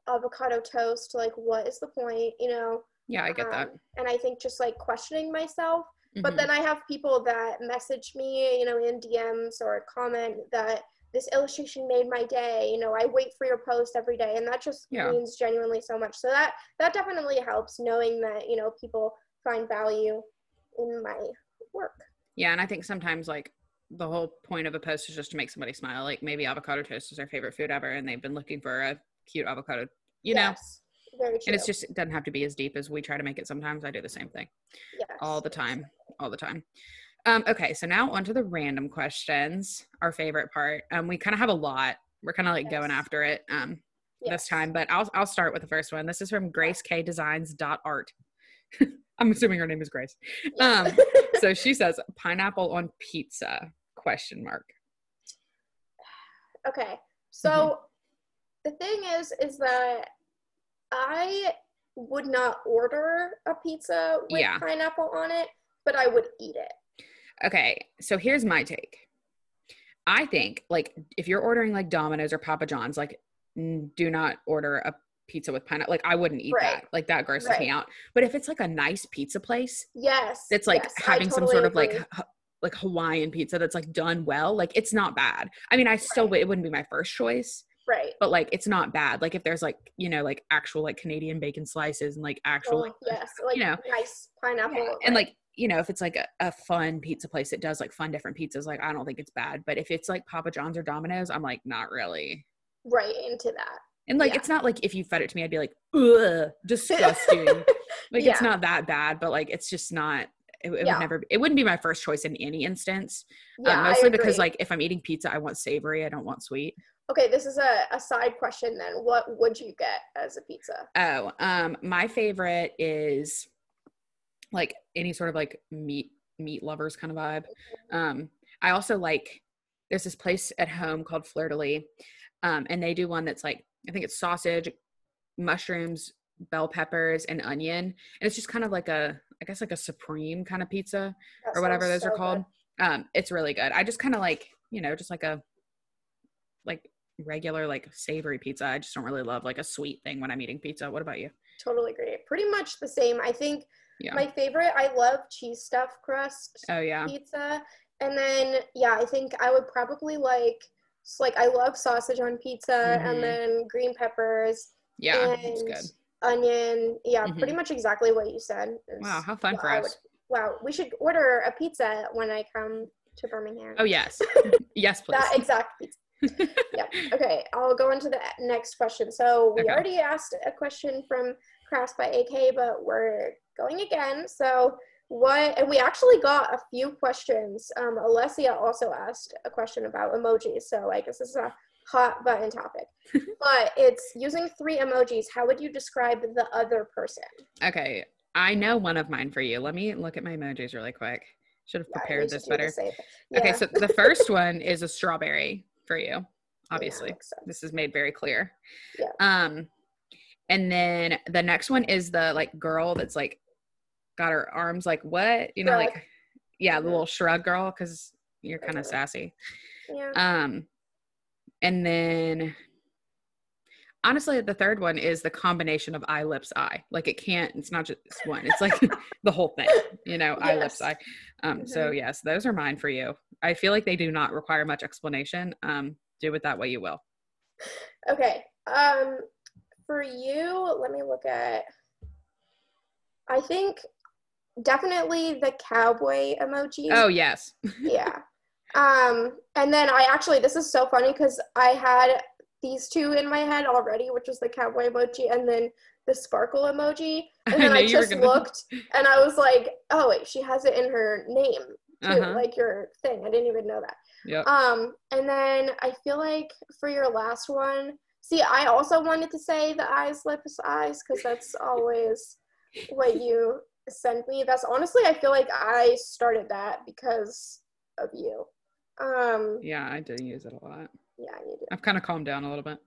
avocado toast. Like, what is the point? You know. yeah i get that Um, and I think just like questioning myself. But Mhm. then I have people that message me, you know, in DMs or comment that this illustration made my day. You know, I wait for your post every day, and that just Yeah. means genuinely so much. So that that definitely helps knowing that you know people find value in my work. Yeah, and I think sometimes like the whole point of a post is just to make somebody smile. Like maybe avocado toast is their favorite food ever, and they've been looking for a cute avocado, you know. Yes, very true. And it's just it doesn't have to be as deep as we try to make it. Sometimes I do the same thing yes. all the time, all the time. Um, okay, so now on to the random questions. Our favorite part. Um, we kind of have a lot. We're kind of like going after it um this time, but I'll I'll start with the first one. This is from Grace K Designs dot art. <laughs> I'm assuming her name is Grace. Yes. Um, <laughs> so she says pineapple on pizza question mark Okay. So Mm-hmm. the thing is, is that I would not order a pizza with Yeah. pineapple on it, but I would eat it. okay so here's my take i think like if you're ordering like domino's or papa john's like do not order a pizza with pineapple like i wouldn't eat Right. that like that grosses me out but if it's like a nice pizza place Yes. that's like yes, having some totally sort of like h- like hawaiian pizza that's like done well like it's not bad i mean i still Right. it wouldn't be my first choice right. but like it's not bad like if there's like you know like actual like canadian bacon slices and like actual Oh, like yes, like know. nice pineapple. Yeah, and like you know if it's like a, a fun pizza place that does like fun different pizzas like i don't think it's bad but if it's like papa john's or domino's i'm like not really right into that. And like Yeah. it's not like if you fed it to me i'd be like ugh disgusting <laughs> like Yeah. it's not that bad but like it's just not it, it Yeah. would never it wouldn't be my first choice in any instance Yeah, um, mostly because like if i'm eating pizza i want savory i don't want sweet Okay, this is a, a side question then. What would you get as a pizza? oh um my favorite is like any sort of like meat meat lovers kind of vibe um i also like there's this place at home called Fleur de Lis, um, and they do one that's like I think it's sausage, mushrooms, bell peppers, and onion, and it's just kind of like a I guess like a supreme kind of pizza That or whatever those are called. good. Um, it's really good. I just kind of like you know just like a like regular like savory pizza. I just don't really love like a sweet thing when I'm eating pizza. What about you? Totally agree. Pretty much the same. I think Yeah. my favorite. I love cheese stuffed crust oh yeah. pizza, and then yeah, I think I would probably like. S- Like I love sausage on pizza, Mhm. and then green peppers, Yeah, and it's good. onion. Yeah, pretty Mhm. much exactly what you said. Wow, how fun for us. would- wow, we should order a pizza when I come to Birmingham. Oh yes, <laughs> yes, please. that exact pizza. <laughs> yeah. Okay, I'll go into the next question. So we Okay. already asked a question from Crafts by AK, but we're going again. So what? And we actually got a few questions. Um, Alessia also asked a question about emojis. So I guess this is a hot button topic. <laughs> but it's using three emojis. How would you describe the other person? okay, I know one of mine for you. Let me look at my emojis really quick. Should have prepared to this better. same. Okay, so the first one is a strawberry for you, <laughs> obviously. sense. this is made very clear. Yeah. Um, and then the next one is the like girl that's like got her arms like what you know Shrug. like yeah the Mhm. little shrug girl because you're kind of Mhm. sassy. Yeah. Um, and then honestly, the third one is the combination of eye, lips, eye. Like it can't. It's not just one. It's like <laughs> the whole thing. You know, eye, lips, eye. Um. So yes, those are mine for you. I feel like they do not require much explanation. Um. Do with that what you will. Okay. Um, for you, let me look at. I think definitely the cowboy emoji. Oh yes. <laughs> yeah. Um, and then I actually, this is so funny because I had these two in my head already, which was the cowboy emoji and then the sparkle emoji. <laughs> And then knew I, just gonna- <laughs> looked and I was like, oh wait, she has it in her name too, Uh-huh. like your thing. I didn't even know that. Yep. Um, and then I feel like for your last one, see, I also wanted to say the eyes, lips, eyes, because that's always what you send me. That's honestly, I feel like I started that because of you. Um, yeah, I do use it a lot. yeah, you do. I've kind of calmed down a little bit.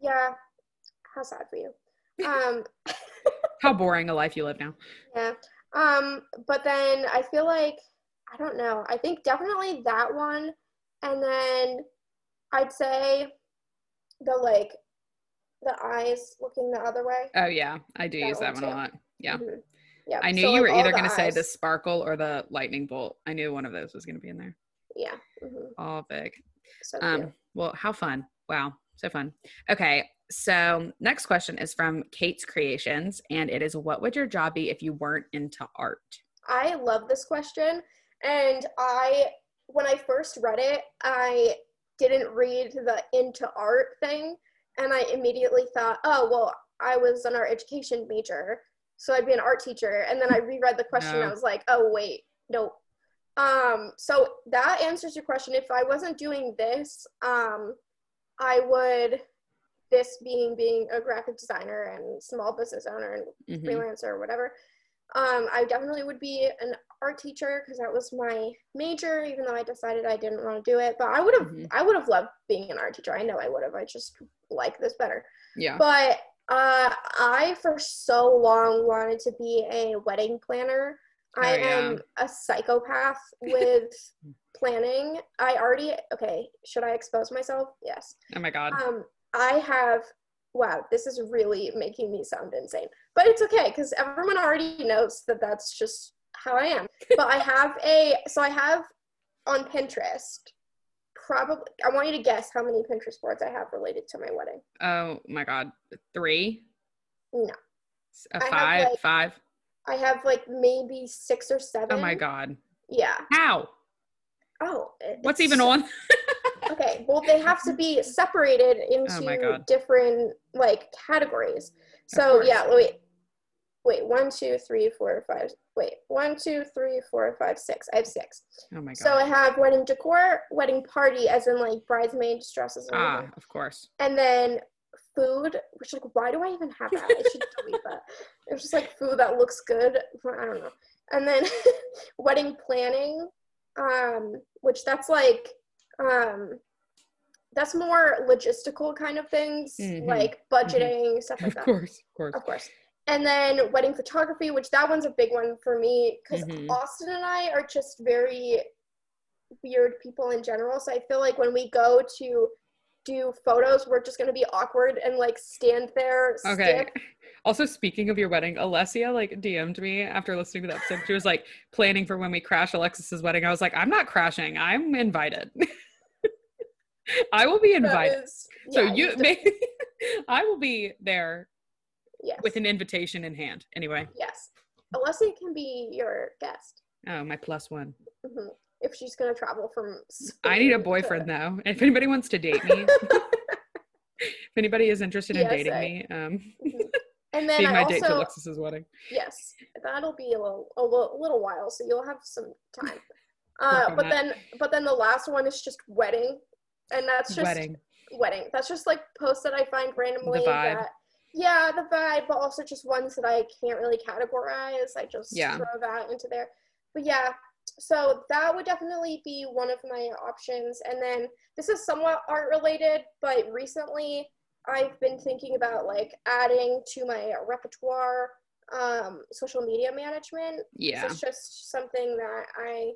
Yeah, how sad for you. Um, <laughs> How boring a life you live now. Yeah. Um, but then I feel like I don't know. I think definitely that one, and then I'd say the like the eyes looking the other way. Oh yeah, I do That use that one one a lot. Yeah. Mhm. Yeah. I knew so, you like, were either going to say the sparkle or the lightning bolt. I knew one of those was going to be in there. Yeah. mhm. All big. So Um, cute. well, how fun. Wow, so fun. Okay, so next question is from Kate's Creations, and it is what would your job be if you weren't into art? I love this question, and I when I first read it, I didn't read the into art thing, and I immediately thought, oh well, I was an art education major, so I'd be an art teacher. And then I reread the question, and I was like, oh wait, no. Um, so that answers your question. If I wasn't doing this, um, I would. This being being a graphic designer and small business owner and Mhm. freelancer or whatever. Um, I definitely would be an art teacher because that was my major, even though I decided I didn't want to do it. But I would have, Mhm. I would have loved being an art teacher. I know I would have. I just like this better. Yeah. But uh, I, for so long, wanted to be a wedding planner. I Oh, yeah. am a psychopath with <laughs> planning. I already, okay, should I expose myself? Yes. Oh my god. Um, I have. Wow, this is really making me sound insane, but it's okay because everyone already knows that that's just how I am. but I have a. So I have on Pinterest. Probably, I want you to guess how many Pinterest boards I have related to my wedding. oh my god. Three. No. A I five. like- five. I have like maybe six or seven. Oh my god. Yeah. How? Oh. What's even on? <laughs> Okay, well, they have to be separated Oh into God. different like categories. So yeah, wait, wait, one, two, three, four, five. Wait, one, two, three, four, five, six. I have six. Oh my god. So I have wedding decor, wedding party, as in like bridesmaids, dresses, ah, everything. of course. and then food. Which like, why do I even have that? I should delete <laughs> that. It's just like food that looks good. I don't know. And then <laughs> wedding planning, um, which that's like um that's more logistical kind of things Mhm. like budgeting stuff like Of that course, of course. of course and then wedding photography which that one's a big one for me because Mhm. austin and i are just very weird people in general so i feel like when we go to do photos we're just going to be awkward and like stand there Okay. stiff. Also, speaking of your wedding, Alessia like DM'd me after listening to the episode. She was like planning for when we crash Alexis's wedding. I was like, I'm not crashing. I'm invited. <laughs> I will be invited. is- so you maybe <laughs> I will be there yes with an invitation in hand. Anyway. yes alessia can be your guest Oh, my plus one. hmm if she's going to travel from I need a Spain to- boyfriend though. If anybody wants to date me, <laughs> if anybody is interested in dating me, um, and then being I my date to also Alexis's wedding. yes, that'll be a little a little, little while, so you'll have some time. <laughs> Uh, but that. then but then the last one is just wedding, and that's just wedding. wedding. That's just like posts that I find randomly. vibe. That, yeah, the vibe, but also just ones that I can't really categorize. I just Yeah. throw that into there. But yeah, so that would definitely be one of my options. And then this is somewhat art related, but recently I've been thinking about like adding to my repertoire um, social media management. Yeah. It's just something that I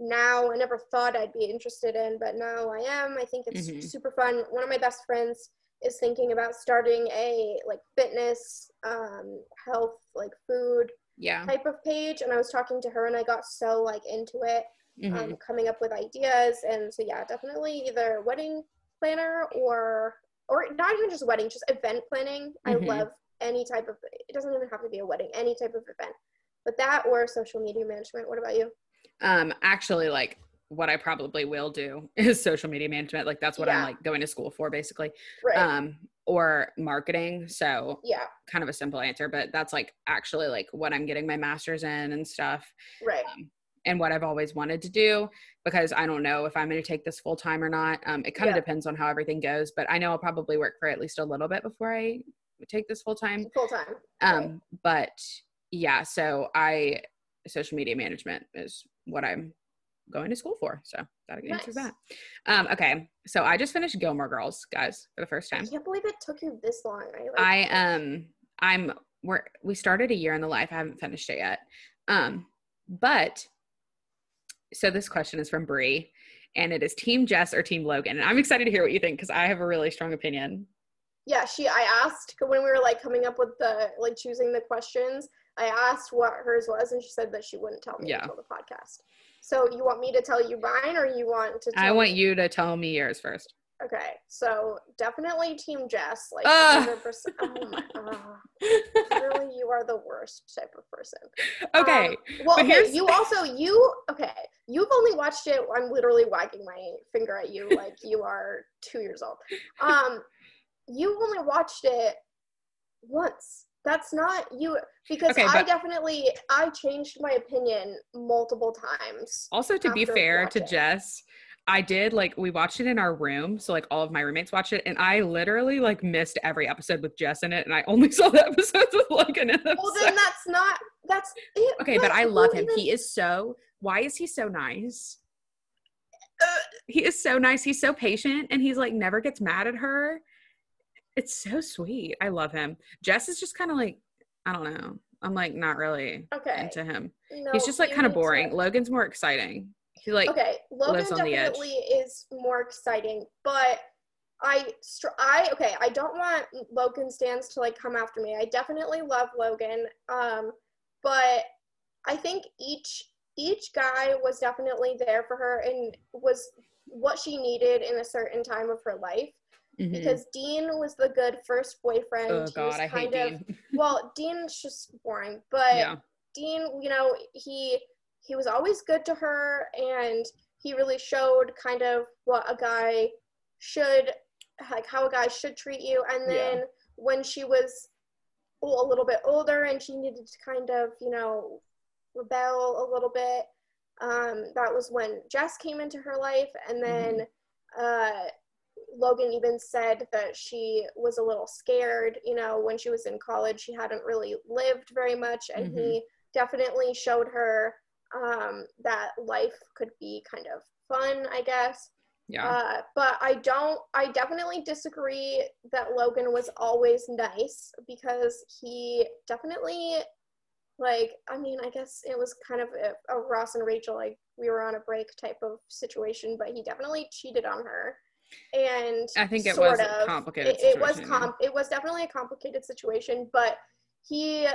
now I never thought I'd be interested in, but now I am. I think it's Mhm. super fun. One of my best friends is thinking about starting a like fitness, um, health, like food Yeah. type of page, and I was talking to her, and I got so like into it, Mhm. um, coming up with ideas, and so yeah, definitely either wedding planner or or not even just wedding, just event planning. Mhm. I love any type of. It doesn't even have to be a wedding, any type of event, but that or social media management. What about you? Um, actually, like what I probably will do <laughs> is social media management. Like that's what I'm like going to school for, basically. Right. Um, or marketing. So yeah. kind of a simple answer, but that's like actually like what I'm getting my master's in and stuff. Right. Um, and what I've always wanted to do because I don't know if I'm going to take this full time or not. Um, it kind of Yeah. depends on how everything goes, but I know I'll probably work for at least a little bit before I take this full time. Full time. Um, but yeah, so I social media management is what I'm going to school for. So that answers Nice. that. Um, okay, so I just finished Gilmore Girls, guys, for the first time. I can't believe it took you this long. I, like, I um I'm we're we started a year in the life. I haven't finished it yet. Um, but so this question is from Bree, and it is Team Jess or Team Logan. And I'm excited to hear what you think because I have a really strong opinion. yeah she i asked when we were like coming up with the like choosing the questions i asked what hers was and she said that she wouldn't tell me Yeah. until the podcast so you want me to tell you mine or you want to tell I want me? you to tell me yours first. okay so definitely team jess like Ah. 100% oh my ah. <laughs> really you are the worst type of person okay. Um, well but okay, here's- you also you okay you've only watched it i'm literally wagging my finger at you like you are two years old um you only watched it once that's not you because Okay, i definitely i changed my opinion multiple times Also, to be fair to. Jess, I did like we watched it in our room, so like all of my roommates watched it, and I literally like missed every episode with Jess in it, and I only <laughs> saw the episodes with Logan in well then that's not that's it, Okay, but I love him. even- He is so. Why is he so nice? Uh, He is so nice. He's so patient, and he's like never gets mad at her. It's so sweet. I love him. Jess is just kind of like I don't know. I'm like not really okay into him. no, he's just like kind of need to- boring. Logan's more exciting. He like okay, Logan lives on the edge. definitely is more exciting, but I, str- I okay, I don't want Logan stands to like come after me. I definitely love Logan, um, but I think each each guy was definitely there for her and was what she needed in a certain time of her life. Mhm. Because Dean was the good first boyfriend. oh He was god, I hate kind of, Dean. <laughs> Well, Dean's just boring, but yeah. Dean, you know, he he was always good to her and he really showed kind of what a guy should like how a guy should treat you and Yeah. then when she was a little bit older and she needed to kind of, you know, rebel a little bit, um, that was when Jess came into her life and then uh Logan even said that she was a little scared, you know, when she was in college. She hadn't really lived very much, and he definitely showed her um, that life could be kind of fun, I guess. Yeah. Uh, but I don't. I definitely disagree that Logan was always nice because he definitely, like, I mean, I guess it was kind of a, a Ross and Rachel, like we were on a break type of situation. But he definitely cheated on her, and I think it sort was of. complicated. It, it was yeah. It was definitely a complicated situation, but he,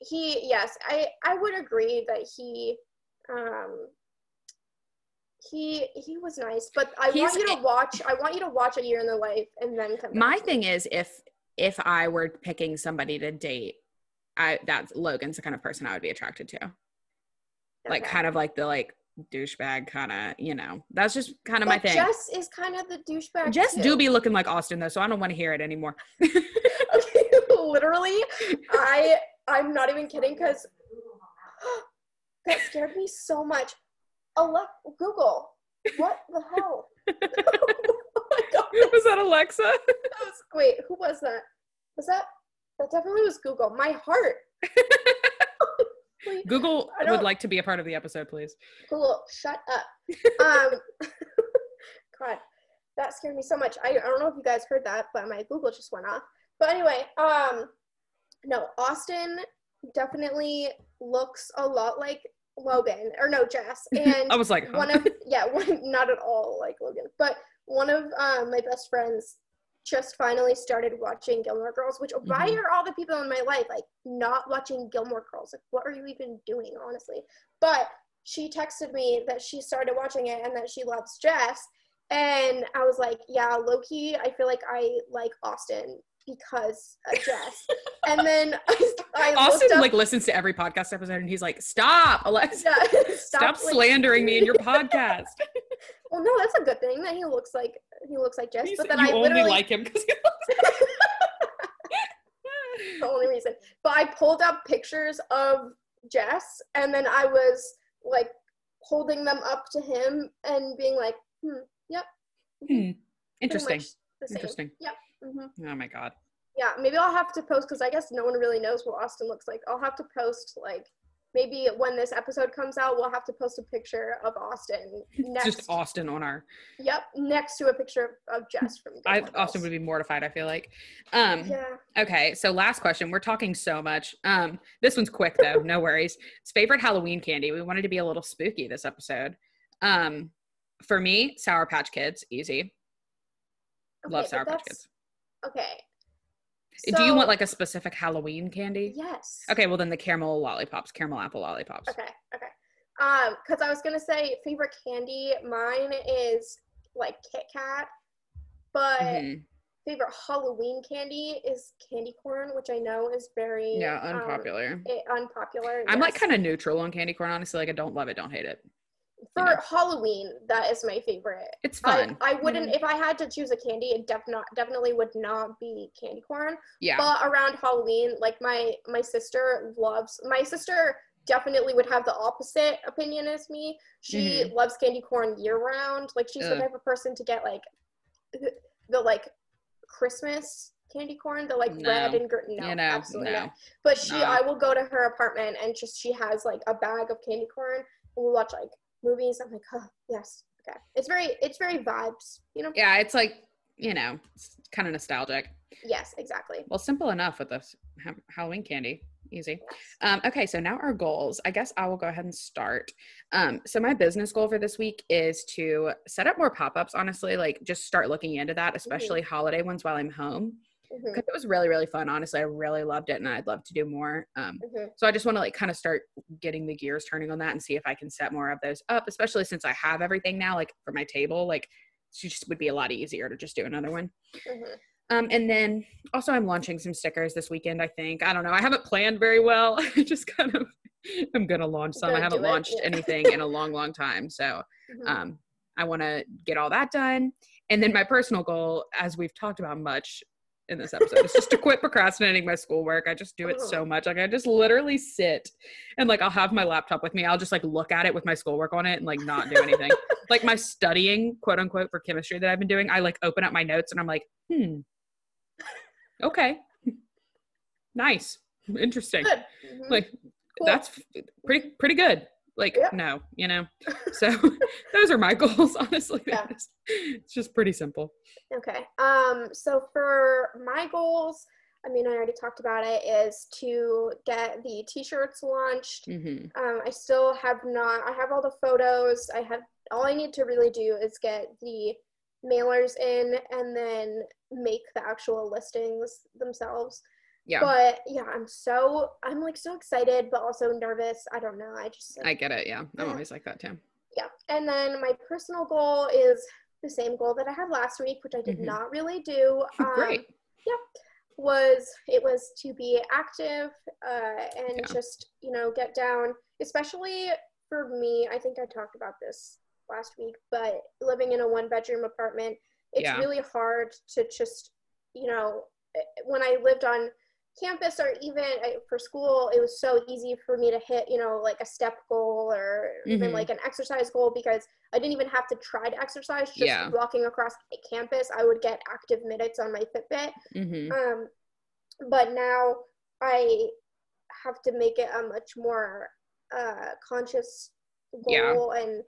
he, yes, I I would agree that he, um, he he was nice, but I He's- want you to watch. I want you to watch a year in the life and then come. My back thing is if if I were picking somebody to date, I that's Logan's the kind of person I would be attracted to. Like kind of like the like douchebag kind of, you know. That's just kind of my thing. Jess is kind of the douchebag. Jess too. do be looking like Austin though, so I don't want to hear it anymore. <laughs> okay, <laughs> literally, I I'm not even kidding because <gasps> that scared me so much. Alec, Google, what the hell? <laughs> oh was that Alexa? That was, wait, who was that? Was that? That definitely was Google. My heart. Google would like to be a part of the episode, please. Google, shut up. <laughs> Um, <laughs> God, that scared me so much. I, I don't know if you guys heard that, but my Google just went off. But anyway, um, no, Austin definitely looks a lot like Logan, or no, Jess. <laughs> And I was like, huh? one of yeah, one not at all like Logan, but one of um, my best friends just finally started watching Gilmore Girls. Which why Mhm. are all the people in my life like not watching Gilmore Girls? Like, what are you even doing, honestly? But she texted me that she started watching it and that she loves Jess, and I was like, yeah, Loki. I feel like I like Austin because of Jess. <laughs> and then <laughs> I, I Austin up, like listens to every podcast episode and he's like, "Stop, Alexa! yeah, <laughs> Stop, like- slandering me in your podcast." Well, no, that's a good thing that he looks like he looks like Jess. You but then I only literally like him because he looks. <laughs> the only reason. But I pulled up pictures of Jess, and then I was like holding them up to him and being like, "Hmm, yep, Hmm, Interesting. much the same." Interesting. Yep. hmm Oh my god. Yeah, maybe I'll have to post because I guess no one really knows what Austin looks like. I'll have to post like maybe when this episode comes out, we'll have to post a picture of Austin next. Just Austin on our. Yep, next to a picture of Jess from. I Austin would be mortified. I feel like. Um. Yeah. Okay. So last question. We're talking so much. Um. This one's quick though. No worries. It's favorite Halloween candy. We wanted to be a little spooky this episode. Um. For me, Sour Patch Kids. Easy. Love Sour Patch Kids. Okay. Do you want like a specific Halloween candy? Yes. Okay. Well, then the caramel lollipops, caramel apple lollipops. Okay. Okay. Um, because I was gonna say favorite candy. Mine is like Kit Kat, but Mhm. favorite Halloween candy is candy corn, which I know is very Yeah. um, Unpopular. it- unpopular. I'm like kind of neutral on candy corn, honestly. Like I don't love it, don't hate it. For know. Halloween. That is my favorite. It's fun. I, I wouldn't know? if I had to choose a candy. It def- not, definitely would not be candy corn. yeah. But around Halloween, like my my sister loves my sister definitely would have the opposite opinion as me. She loves candy corn year round. Like she's the Mm-hmm. Type of person to get like the, the like Christmas candy corn, the like red and green. No, you know, absolutely no. not. But she, No. I will go to her apartment and just she has like a bag of candy corn. And we watch like movies. I'm like, oh yes, okay. It's very, it's very vibes. You know? Yeah, it's like, you know, it's kind of nostalgic. Yes, exactly. Well, simple enough with this ha- Halloween candy. Easy. Yes. Um, okay, so now our goals. I guess I will go ahead and start. Um, so my business goal for this week is to set up more pop-ups, honestly, like just start looking into that, especially holiday ones while I'm home. Because it was really, really fun. Honestly, I really loved it and I'd love to do more. Um, mhm. So I just want to like kind of start getting the gears turning on that and see if I can set more of those up, especially since I have everything now, like for my table, like it just would be a lot easier to just do another one. Mhm. Um, and then also I'm launching some stickers this weekend, I think. I don't know. I haven't planned very well. <laughs> I just kind of I'm gonna launch some. I Gonna haven't launched yeah. <laughs> anything in a long, long time. So Mhm. um I wanna get all that done. And then my personal goal, as we've talked about much in this episode, is just to quit procrastinating my schoolwork. I just do it so much. Like I just literally sit and like I'll have my laptop with me. I'll just like look at it with my schoolwork on it and like not do anything. <laughs> like my studying, quote unquote, for chemistry that I've been doing, I like open up my notes and I'm like, hmm. Okay. Nice. Interesting. Good. Like Cool. that's pretty pretty good. Like, Yeah. no, you know? <laughs> So <laughs> those are my goals, <laughs> honestly. Yeah. It's- just pretty simple. Okay. Um, so for my goals, I mean, I already talked about it, is to get the t-shirts launched. hmm Um, I still have not, I have all the photos. I have, all I need to really do is get the mailers in and then make the actual listings themselves. Yeah, But yeah, I'm so, I'm like so excited, but also nervous. I don't know. I just, like, I get it. Yeah, I'm Yeah. always like that too. yeah. And then my personal goal is the same goal that I had last week, which I did Mhm. not really do. <laughs> Um, Great. was it was to be active uh, and Yeah. just you know get down especially for me i think i talked about this last week but living in a one bedroom apartment it's Yeah. really hard to just you know eh, when i lived on campus or even uh, for school it was so easy for me to hit you know like a step goal or even Mhm. like an exercise goal because i didn't even have to try to exercise just Yeah. walking across campus i would get active minutes on my fitbit hmm um, but now I have to make it a much more uh, conscious Yeah. goal and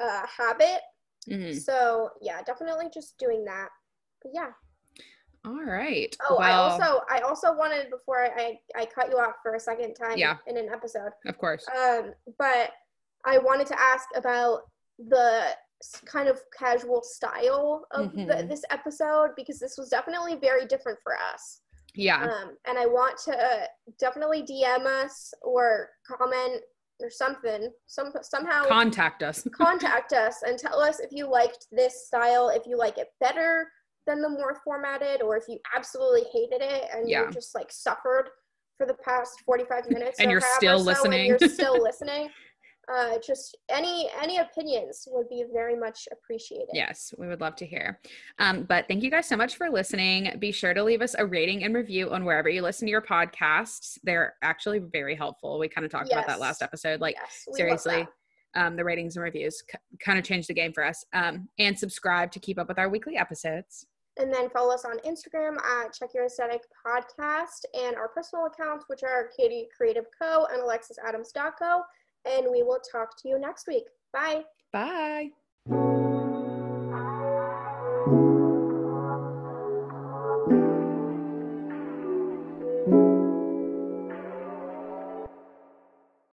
uh, habit. hmm So yeah, definitely just doing that. But yeah. All right. Oh, I also I also wanted before I, I cut you off for a second time Yeah. in an episode. of course. Um, but I wanted to ask about the kind of casual style of the, Mhm. this episode because this was definitely very different for us. Yeah. Um, and I want to uh, definitely DM us or comment or something, some somehow Contact us. contact us and tell us if you liked this style, if you like it better than the more formatted, or if you absolutely hated it and Yeah. you just like suffered for the past 45 <laughs> minutes And you're still so, listening. you're still <laughs> listening. Uh, just any any opinions would be very much appreciated. Yes, we would love to hear. Um, but thank you guys so much for listening. Be sure to leave us a rating and review on wherever you listen to your podcasts. They're actually very helpful. We kind of talked about that last episode. Like, Yes, seriously, um, the ratings and reviews c- kind of changed the game for us. Um, and subscribe to keep up with our weekly episodes. And then follow us on Instagram at Check Your Aesthetic Podcast and our personal accounts, which are Katie Creative Co. and Alexis Adams Co. And we will talk to you next week. Bye. Bye.